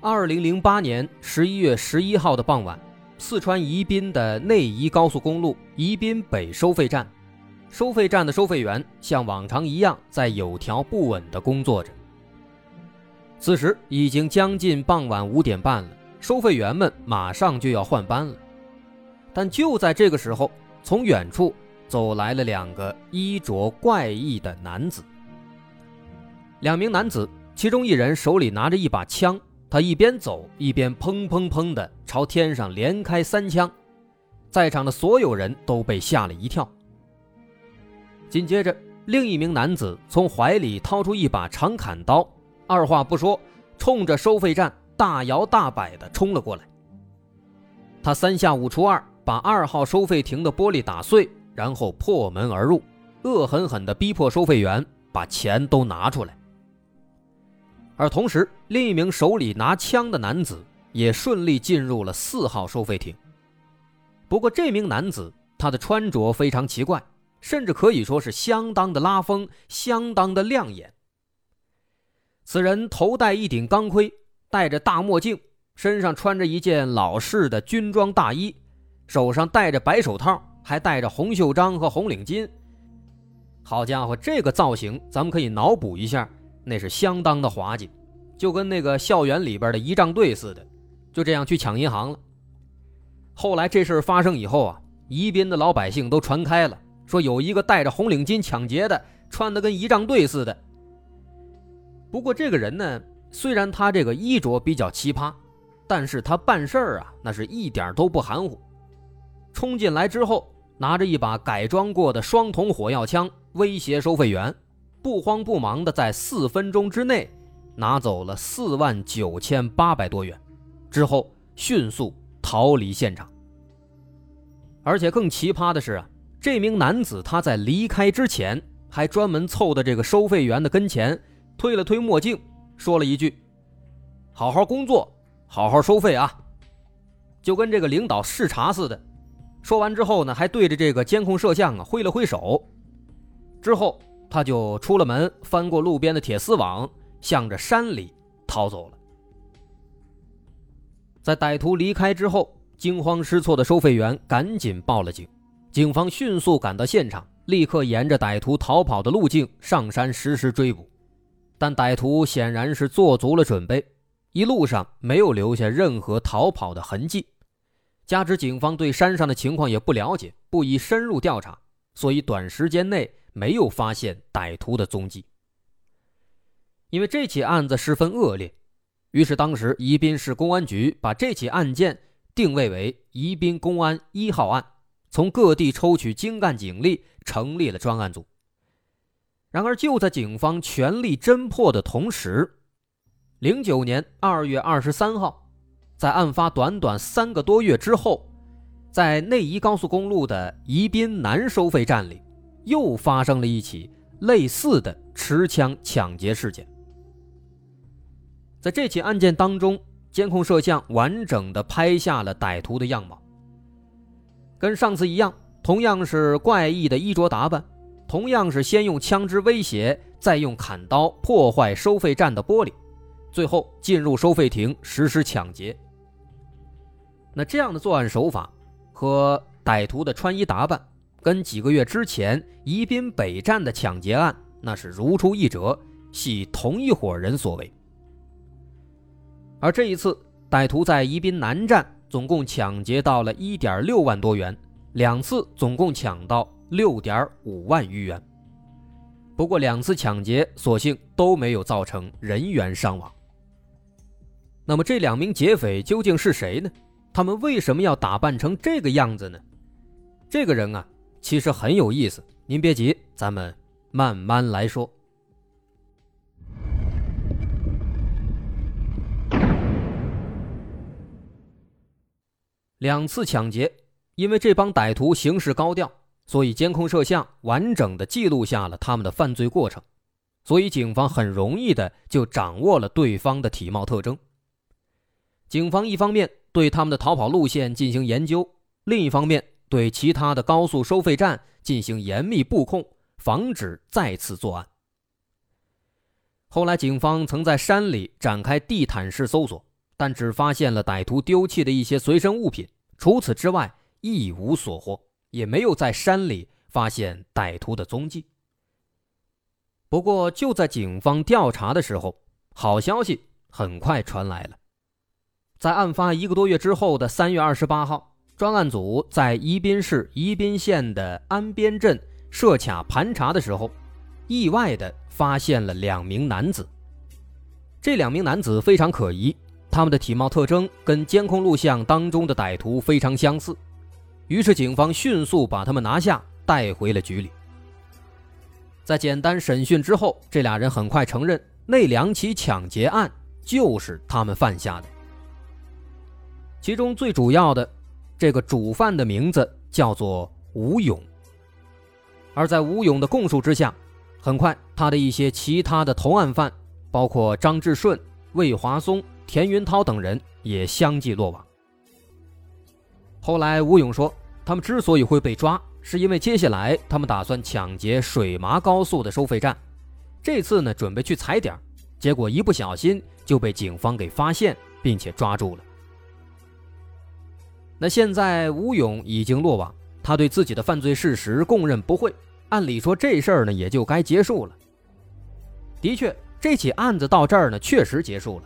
二零零八年十一月十一号的傍晚，四川宜宾的内宜高速公路宜宾北收费站，收费站的收费员像往常一样在有条不紊地工作着。此时已经将近傍晚五点半了，收费员们马上就要换班了。但就在这个时候，从远处走来了两个衣着怪异的男子。两名男子，其中一人手里拿着一把枪。他一边走一边砰砰砰地朝天上连开三枪，在场的所有人都被吓了一跳。紧接着，另一名男子从怀里掏出一把长砍刀，二话不说，冲着收费站大摇大摆地冲了过来。他三下五除二把二号收费亭的玻璃打碎，然后破门而入，恶狠狠地逼迫收费员把钱都拿出来。而同时，另一名手里拿枪的男子也顺利进入了四号收费亭。不过，这名男子他的穿着非常奇怪，甚至可以说是相当的拉风，相当的亮眼。此人头戴一顶钢盔，戴着大墨镜，身上穿着一件老式的军装大衣，手上戴着白手套，还戴着红袖章和红领巾。好家伙，这个造型咱们可以脑补一下。那是相当的滑稽，就跟那个校园里边的仪仗队似的，就这样去抢银行了。后来这事发生以后啊，宜宾的老百姓都传开了，说有一个戴着红领巾抢劫的，穿的跟仪仗队似的。不过这个人呢，虽然他这个衣着比较奇葩，但是他办事儿啊，那是一点都不含糊。冲进来之后，拿着一把改装过的双筒火药枪，威胁收费员。不慌不忙地在四分钟之内拿走了四万九千八百多元，之后迅速逃离现场。而且更奇葩的是啊，这名男子他在离开之前还专门凑到这个收费员的跟前，推了推墨镜，说了一句：“好好工作，好好收费啊！”就跟这个领导视察似的。说完之后呢，还对着这个监控摄像啊挥了挥手，之后。他就出了门，翻过路边的铁丝网，向着山里逃走了。在歹徒离开之后，惊慌失措的收费员赶紧报了警，警方迅速赶到现场，立刻沿着歹徒逃跑的路径上山实施追捕。但歹徒显然是做足了准备，一路上没有留下任何逃跑的痕迹。加之警方对山上的情况也不了解，不宜深入调查，所以短时间内。没有发现歹徒的踪迹，因为这起案子十分恶劣，于是当时宜宾市公安局把这起案件定位为宜宾公安一号案，从各地抽取精干警力，成立了专案组。然而，就在警方全力侦破的同时，零九年二月二十三号，在案发短短三个多月之后，在内宜高速公路的宜宾南收费站里。又发生了一起类似的持枪抢劫事件。在这起案件当中，监控摄像完整的拍下了歹徒的样貌，跟上次一样，同样是怪异的衣着打扮，同样是先用枪支威胁，再用砍刀破坏收费站的玻璃，最后进入收费亭实施抢劫。那这样的作案手法和歹徒的穿衣打扮。跟几个月之前宜宾北站的抢劫案那是如出一辙，系同一伙人所为。而这一次，歹徒在宜宾南站总共抢劫到了一点六万多元，两次总共抢到六点五万余元。不过两次抢劫所幸都没有造成人员伤亡。那么这两名劫匪究竟是谁呢？他们为什么要打扮成这个样子呢？这个人啊。其实很有意思，您别急，咱们慢慢来说。两次抢劫，因为这帮歹徒行事高调，所以监控摄像完整的记录下了他们的犯罪过程，所以警方很容易的就掌握了对方的体貌特征。警方一方面对他们的逃跑路线进行研究，另一方面对其他的高速收费站进行严密布控，防止再次作案。后来，警方曾在山里展开地毯式搜索，但只发现了歹徒丢弃的一些随身物品，除此之外一无所获，也没有在山里发现歹徒的踪迹。不过，就在警方调查的时候，好消息很快传来了。在案发一个多月之后的三月二十八号，专案组在宜宾市宜宾县的安边镇设卡盘查的时候，意外的。发现了两名男子，这两名男子非常可疑，他们的体貌特征跟监控录像当中的歹徒非常相似，于是警方迅速把他们拿下，带回了局里。在简单审讯之后，这俩人很快承认那两起抢劫案就是他们犯下的。其中最主要的，这个主犯的名字叫做吴勇，而在吴勇的供述之下。很快，他的一些其他的同案犯，包括张志顺、魏华松、田云涛等人，也相继落网。后来，吴勇说，他们之所以会被抓，是因为接下来他们打算抢劫水麻高速的收费站，这次呢，准备去踩点，结果一不小心就被警方给发现，并且抓住了。那现在，吴勇已经落网，他对自己的犯罪事实供认不讳。按理说这事儿呢也就该结束了。的确，这起案子到这儿呢确实结束了，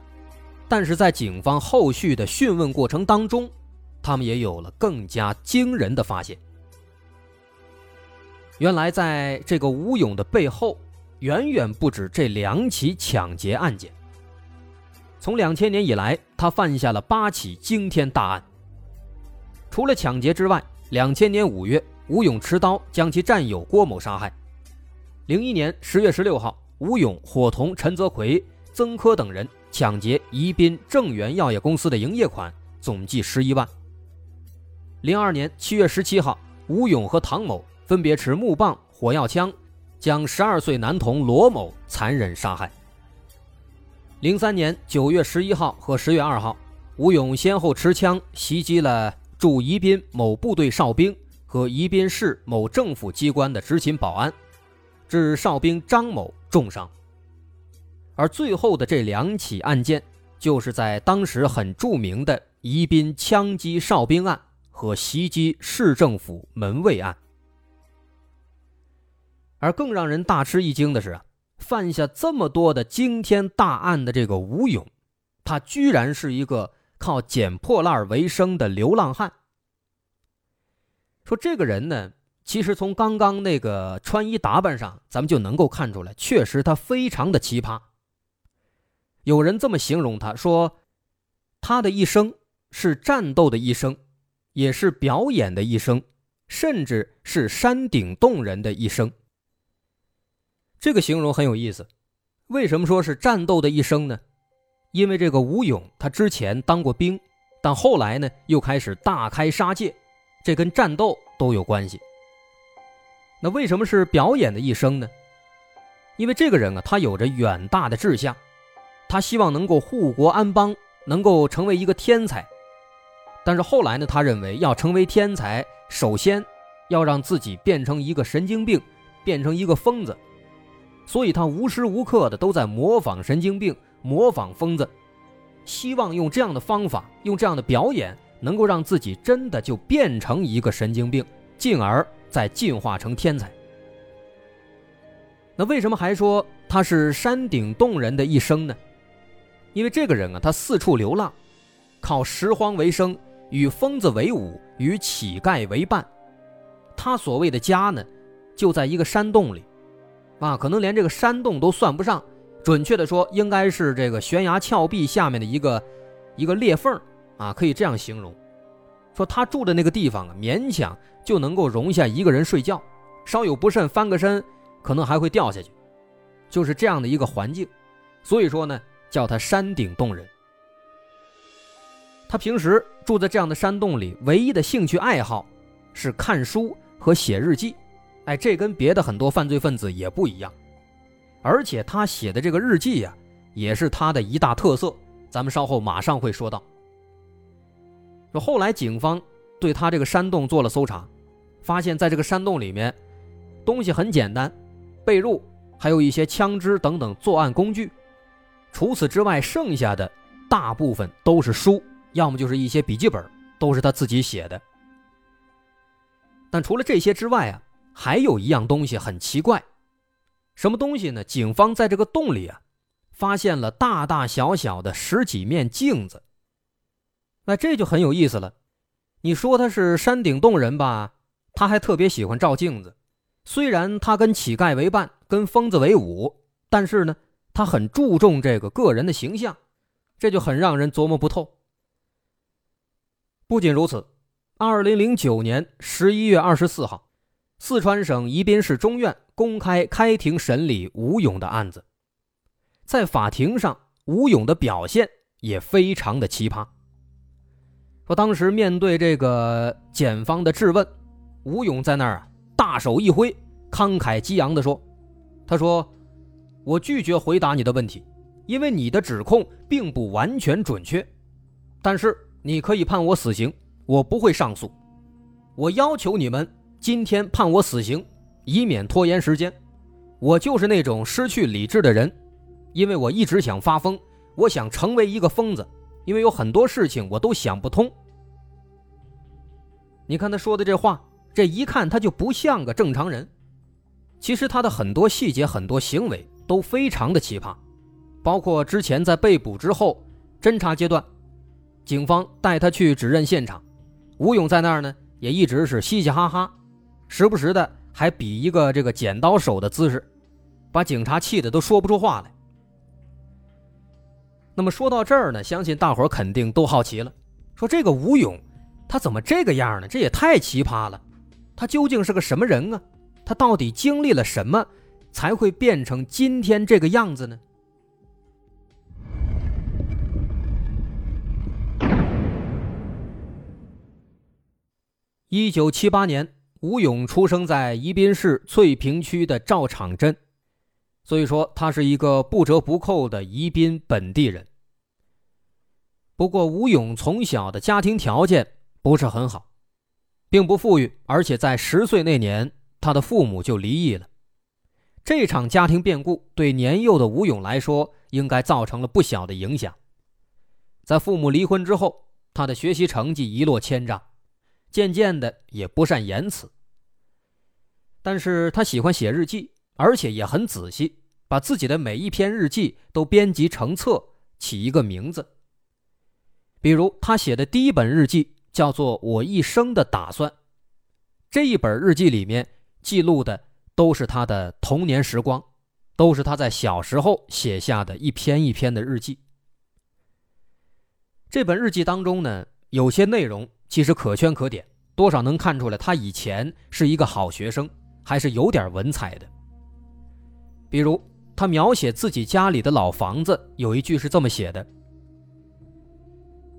但是在警方后续的讯问过程当中，他们也有了更加惊人的发现。原来，在这个吴勇的背后，远远不止这两起抢劫案件。从两千年以来，他犯下了八起惊天大案。除了抢劫之外，两千年五月。吴勇持刀将其战友郭某杀害。零一年十月十六号，吴勇伙同陈泽奎、曾科等人抢劫宜宾正源药业公司的营业款，总计十一万。零二年七月十七号，吴勇和唐某分别持木棒、火药枪，将十二岁男童罗某残忍杀害。零三年九月十一号和十月二号，吴勇先后持枪袭击了驻宜宾某部队哨兵。和宜宾市某政府机关的执勤保安，致哨兵张某重伤。而最后的这两起案件，就是在当时很著名的宜宾枪击哨兵案和袭击市政府门卫案。而更让人大吃一惊的是，犯下这么多的惊天大案的这个吴勇，他居然是一个靠捡破烂为生的流浪汉。说这个人呢，其实从刚刚那个穿衣打扮上，咱们就能够看出来，确实他非常的奇葩。有人这么形容他说，他的一生是战斗的一生，也是表演的一生，甚至是山顶洞人的一生。这个形容很有意思。为什么说是战斗的一生呢？因为这个吴勇他之前当过兵，但后来呢又开始大开杀戒。这跟战斗都有关系。那为什么是表演的一生呢？因为这个人啊，他有着远大的志向，他希望能够护国安邦，能够成为一个天才。但是后来呢，他认为要成为天才，首先要让自己变成一个神经病，变成一个疯子。所以他无时无刻的都在模仿神经病，模仿疯子，希望用这样的方法，用这样的表演。能够让自己真的就变成一个神经病，进而再进化成天才。那为什么还说他是山顶洞人的一生呢？因为这个人啊，他四处流浪，靠拾荒为生，与疯子为伍，与乞丐为伴。他所谓的家呢，就在一个山洞里，啊，可能连这个山洞都算不上，准确的说，应该是这个悬崖峭壁下面的一个一个裂缝。啊，可以这样形容，说他住的那个地方啊，勉强就能够容下一个人睡觉，稍有不慎翻个身，可能还会掉下去，就是这样的一个环境，所以说呢，叫他山顶洞人。他平时住在这样的山洞里，唯一的兴趣爱好是看书和写日记。哎，这跟别的很多犯罪分子也不一样。而且他写的这个日记呀，也是他的一大特色。咱们稍后马上会说到。说后来警方对他这个山洞做了搜查，发现在这个山洞里面，东西很简单，被褥，还有一些枪支等等作案工具。除此之外，剩下的大部分都是书，要么就是一些笔记本，都是他自己写的。但除了这些之外啊，还有一样东西很奇怪。什么东西呢？警方在这个洞里啊，发现了大大小小的十几面镜子。那这就很有意思了。你说他是山顶洞人吧，他还特别喜欢照镜子。虽然他跟乞丐为伴，跟疯子为伍，但是呢，他很注重这个个人的形象，这就很让人琢磨不透。不仅如此，二零零九年十一月二十四号。四川省宜宾市中院公开开庭审理吴勇的案子，在法庭上，吴勇的表现也非常的奇葩。说当时面对这个检方的质问，吴勇在那儿啊，大手一挥，慷慨激昂地说：“他说，我拒绝回答你的问题，因为你的指控并不完全准确。但是你可以判我死刑，我不会上诉。我要求你们。”今天判我死刑，以免拖延时间。我就是那种失去理智的人，因为我一直想发疯，我想成为一个疯子，因为有很多事情我都想不通。你看他说的这话，这一看他就不像个正常人。其实他的很多细节、很多行为都非常的奇葩，包括之前在被捕之后，侦查阶段，警方带他去指认现场，吴勇在那儿呢，也一直是嘻嘻哈哈。时不时的还比一个这个剪刀手的姿势，把警察气的都说不出话来。那么说到这儿呢，相信大伙肯定都好奇了，说这个吴勇，他怎么这个样呢？这也太奇葩了，他究竟是个什么人啊？他到底经历了什么，才会变成今天这个样子呢？一九七八年。吴勇出生在宜宾市翠屏区的赵场镇，所以说他是一个不折不扣的宜宾本地人。不过，吴勇从小的家庭条件不是很好，并不富裕，而且在十岁那年，他的父母就离异了。这场家庭变故对年幼的吴勇来说，应该造成了不小的影响。在父母离婚之后，他的学习成绩一落千丈。渐渐的也不善言辞，但是他喜欢写日记，而且也很仔细，把自己的每一篇日记都编辑成册，起一个名字。比如他写的第一本日记叫做《我一生的打算》，这一本日记里面记录的都是他的童年时光，都是他在小时候写下的一篇一篇的日记。这本日记当中呢，有些内容。其实可圈可点，多少能看出来他以前是一个好学生，还是有点文采的。比如他描写自己家里的老房子，有一句是这么写的：“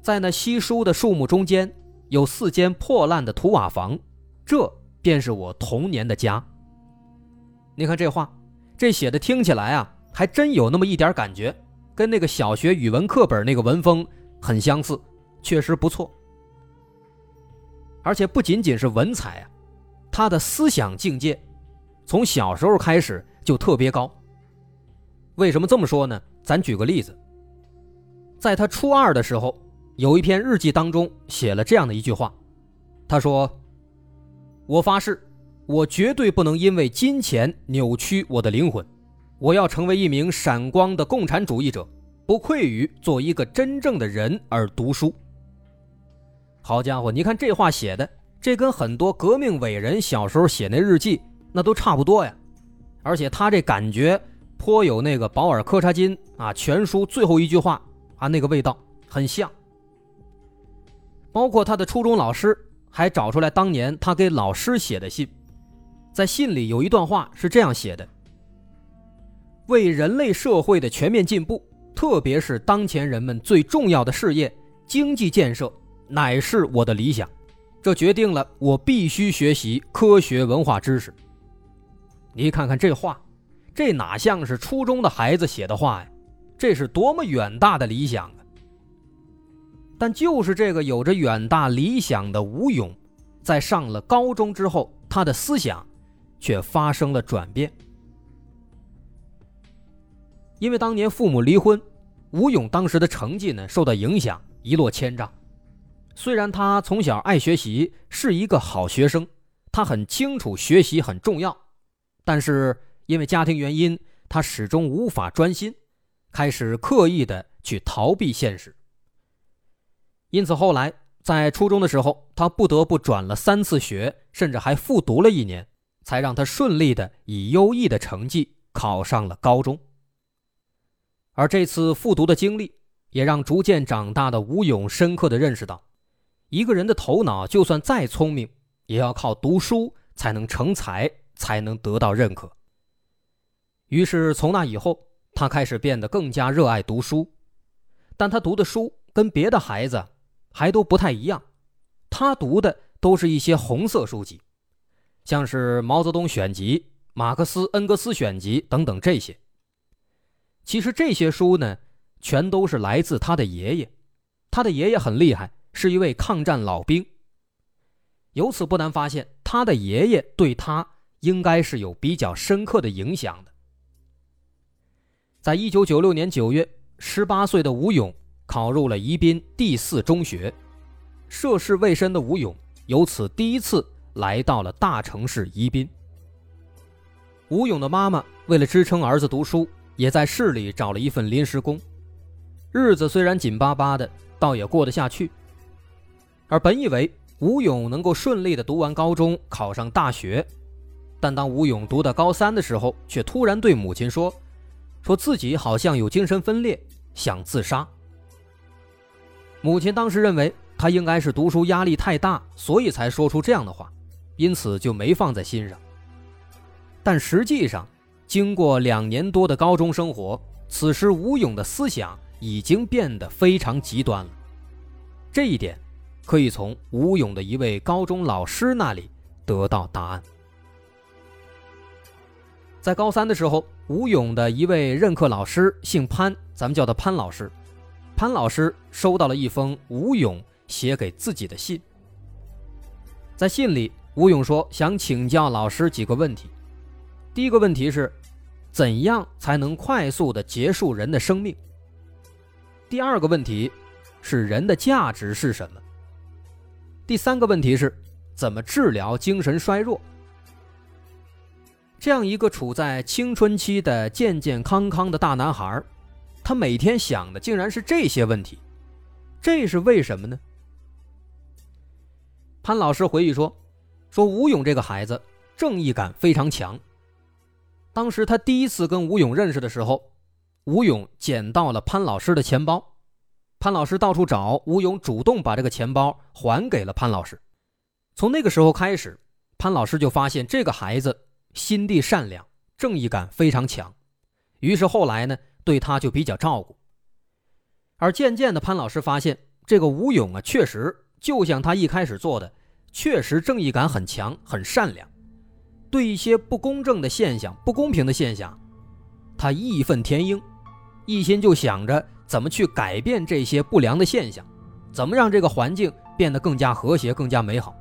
在那稀疏的树木中间，有四间破烂的土瓦房，这便是我童年的家。”你看这话，这写的听起来啊，还真有那么一点感觉，跟那个小学语文课本那个文风很相似，确实不错。而且不仅仅是文采啊，他的思想境界，从小时候开始就特别高。为什么这么说呢？咱举个例子，在他初二的时候，有一篇日记当中写了这样的一句话，他说：“我发誓，我绝对不能因为金钱扭曲我的灵魂，我要成为一名闪光的共产主义者，不愧于做一个真正的人而读书。”好家伙，你看这话写的，这跟很多革命伟人小时候写那日记那都差不多呀。而且他这感觉颇有那个保尔柯察金啊全书最后一句话啊那个味道很像。包括他的初中老师还找出来当年他给老师写的信，在信里有一段话是这样写的：为人类社会的全面进步，特别是当前人们最重要的事业。经济建设乃是我的理想，这决定了我必须学习科学文化知识。你看看这话，这哪像是初中的孩子写的话呀？这是多么远大的理想啊！但就是这个有着远大理想的吴勇，在上了高中之后，他的思想却发生了转变。因为当年父母离婚，吴勇当时的成绩呢受到影响，一落千丈。虽然他从小爱学习，是一个好学生，他很清楚学习很重要，但是因为家庭原因，他始终无法专心，开始刻意的去逃避现实。因此后来在初中的时候，他不得不转了三次学，甚至还复读了一年，才让他顺利的以优异的成绩考上了高中。而这次复读的经历，也让逐渐长大的吴勇深刻的认识到，一个人的头脑就算再聪明，也要靠读书才能成才，才能得到认可。于是从那以后，他开始变得更加热爱读书，但他读的书跟别的孩子还都不太一样，他读的都是一些红色书籍，像是毛泽东选集、马克思、恩格斯选集等等这些。其实这些书呢，全都是来自他的爷爷。他的爷爷很厉害，是一位抗战老兵。由此不难发现，他的爷爷对他应该是有比较深刻的影响的。在一九九六年九月，十八岁的吴勇考入了宜宾第四中学。涉世未深的吴勇由此第一次来到了大城市宜宾。吴勇的妈妈为了支撑儿子读书。也在市里找了一份临时工，日子虽然紧巴巴的，倒也过得下去。而本以为吴勇能够顺利的读完高中，考上大学，但当吴勇读到高三的时候，却突然对母亲说：“说自己好像有精神分裂，想自杀。”母亲当时认为他应该是读书压力太大，所以才说出这样的话，因此就没放在心上。但实际上，经过两年多的高中生活，此时吴勇的思想已经变得非常极端了。这一点可以从吴勇的一位高中老师那里得到答案。在高三的时候，吴勇的一位任课老师姓潘，咱们叫他潘老师。潘老师收到了一封吴勇写给自己的信，在信里，吴勇说想请教老师几个问题。第一个问题是。怎样才能快速的结束人的生命？第二个问题是人的价值是什么？第三个问题是怎么治疗精神衰弱？这样一个处在青春期的健健康康的大男孩，他每天想的竟然是这些问题，这是为什么呢？潘老师回忆说：“说吴勇这个孩子正义感非常强。”当时他第一次跟吴勇认识的时候，吴勇捡到了潘老师的钱包，潘老师到处找，吴勇主动把这个钱包还给了潘老师。从那个时候开始，潘老师就发现这个孩子心地善良，正义感非常强，于是后来呢，对他就比较照顾。而渐渐的，潘老师发现这个吴勇啊，确实就像他一开始做的，确实正义感很强，很善良。对一些不公正的现象、不公平的现象，他义愤填膺，一心就想着怎么去改变这些不良的现象，怎么让这个环境变得更加和谐、更加美好。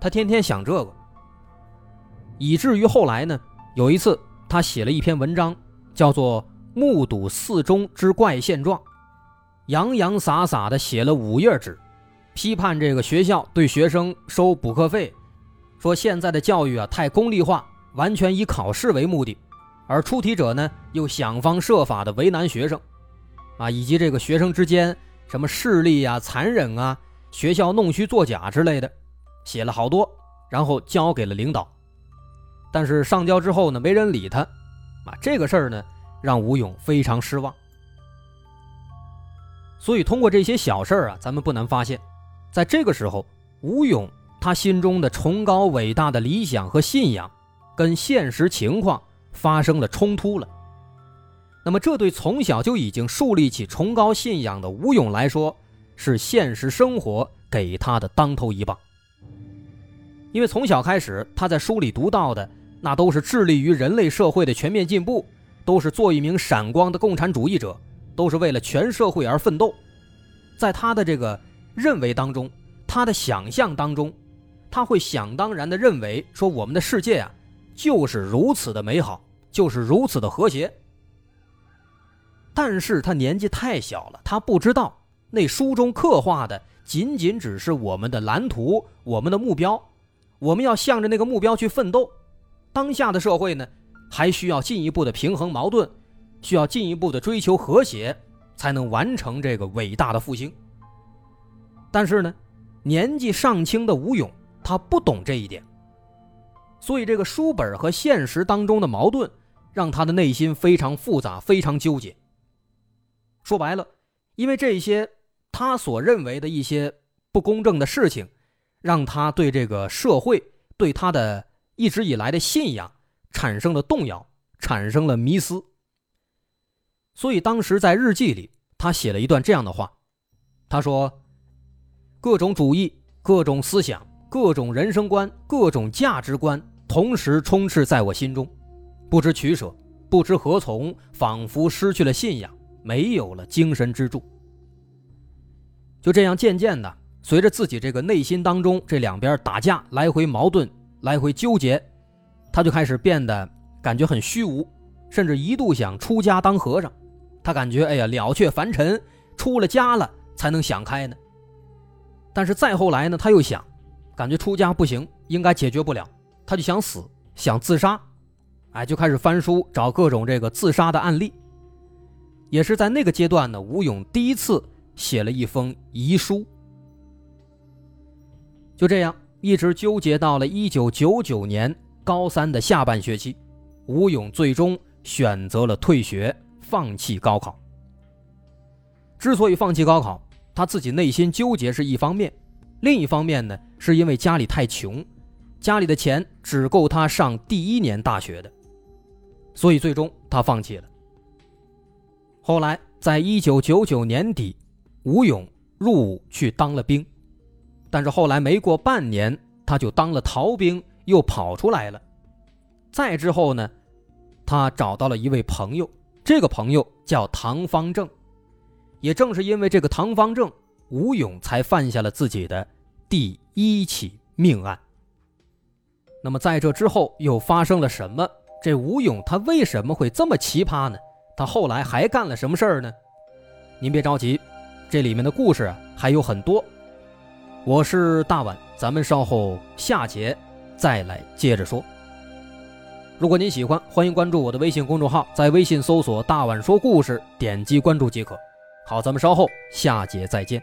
他天天想这个，以至于后来呢，有一次他写了一篇文章，叫做《目睹四中之怪现状》，洋洋洒洒的写了五页纸，批判这个学校对学生收补课费。说现在的教育啊太功利化，完全以考试为目的，而出题者呢又想方设法的为难学生，啊，以及这个学生之间什么势力啊、残忍啊、学校弄虚作假之类的，写了好多，然后交给了领导。但是上交之后呢，没人理他，啊，这个事儿呢让吴勇非常失望。所以通过这些小事儿啊，咱们不难发现，在这个时候，吴勇。他心中的崇高伟大的理想和信仰，跟现实情况发生了冲突了。那么，这对从小就已经树立起崇高信仰的吴勇来说，是现实生活给他的当头一棒。因为从小开始，他在书里读到的那都是致力于人类社会的全面进步，都是做一名闪光的共产主义者，都是为了全社会而奋斗。在他的这个认为当中，他的想象当中，他会想当然的认为说，我们的世界啊，就是如此的美好，就是如此的和谐。但是他年纪太小了，他不知道那书中刻画的仅仅只是我们的蓝图，我们的目标。我们要向着那个目标去奋斗。当下的社会呢，还需要进一步的平衡矛盾，需要进一步的追求和谐，才能完成这个伟大的复兴。但是呢，年纪尚轻的吴勇他不懂这一点，所以这个书本和现实当中的矛盾，让他的内心非常复杂，非常纠结。说白了，因为这些他所认为的一些不公正的事情。让他对这个社会、对他的一直以来的信仰产生了动摇，产生了迷思。所以当时在日记里，他写了一段这样的话：“他说，各种主义、各种思想、各种人生观、各种价值观同时充斥在我心中，不知取舍，不知何从，仿佛失去了信仰，没有了精神支柱。就这样，渐渐的。”随着自己这个内心当中这两边打架，来回矛盾，来回纠结，他就开始变得感觉很虚无，甚至一度想出家当和尚。他感觉哎呀了却凡尘，出了家了才能想开呢。但是再后来呢，他又想，感觉出家不行，应该解决不了，他就想死，想自杀，哎，就开始翻书找各种这个自杀的案例。也是在那个阶段呢，吴勇第一次写了一封遗书。就这样，一直纠结到了一九九九年高三的下半学期，吴勇最终选择了退学，放弃高考。之所以放弃高考，他自己内心纠结是一方面，另一方面呢，是因为家里太穷，家里的钱只够他上第一年大学的，所以最终他放弃了。后来，在一九九九年底，吴勇入伍去当了兵。但是后来没过半年，他就当了逃兵，又跑出来了。再之后呢，他找到了一位朋友，这个朋友叫唐方正。也正是因为这个唐方正，吴勇才犯下了自己的第一起命案。那么在这之后又发生了什么？这吴勇他为什么会这么奇葩呢？他后来还干了什么事儿呢？您别着急，这里面的故事还有很多。我是大碗，咱们稍后下节再来接着说。如果您喜欢，欢迎关注我的微信公众号，在微信搜索“大碗说故事”，点击关注即可。好，咱们稍后下节再见。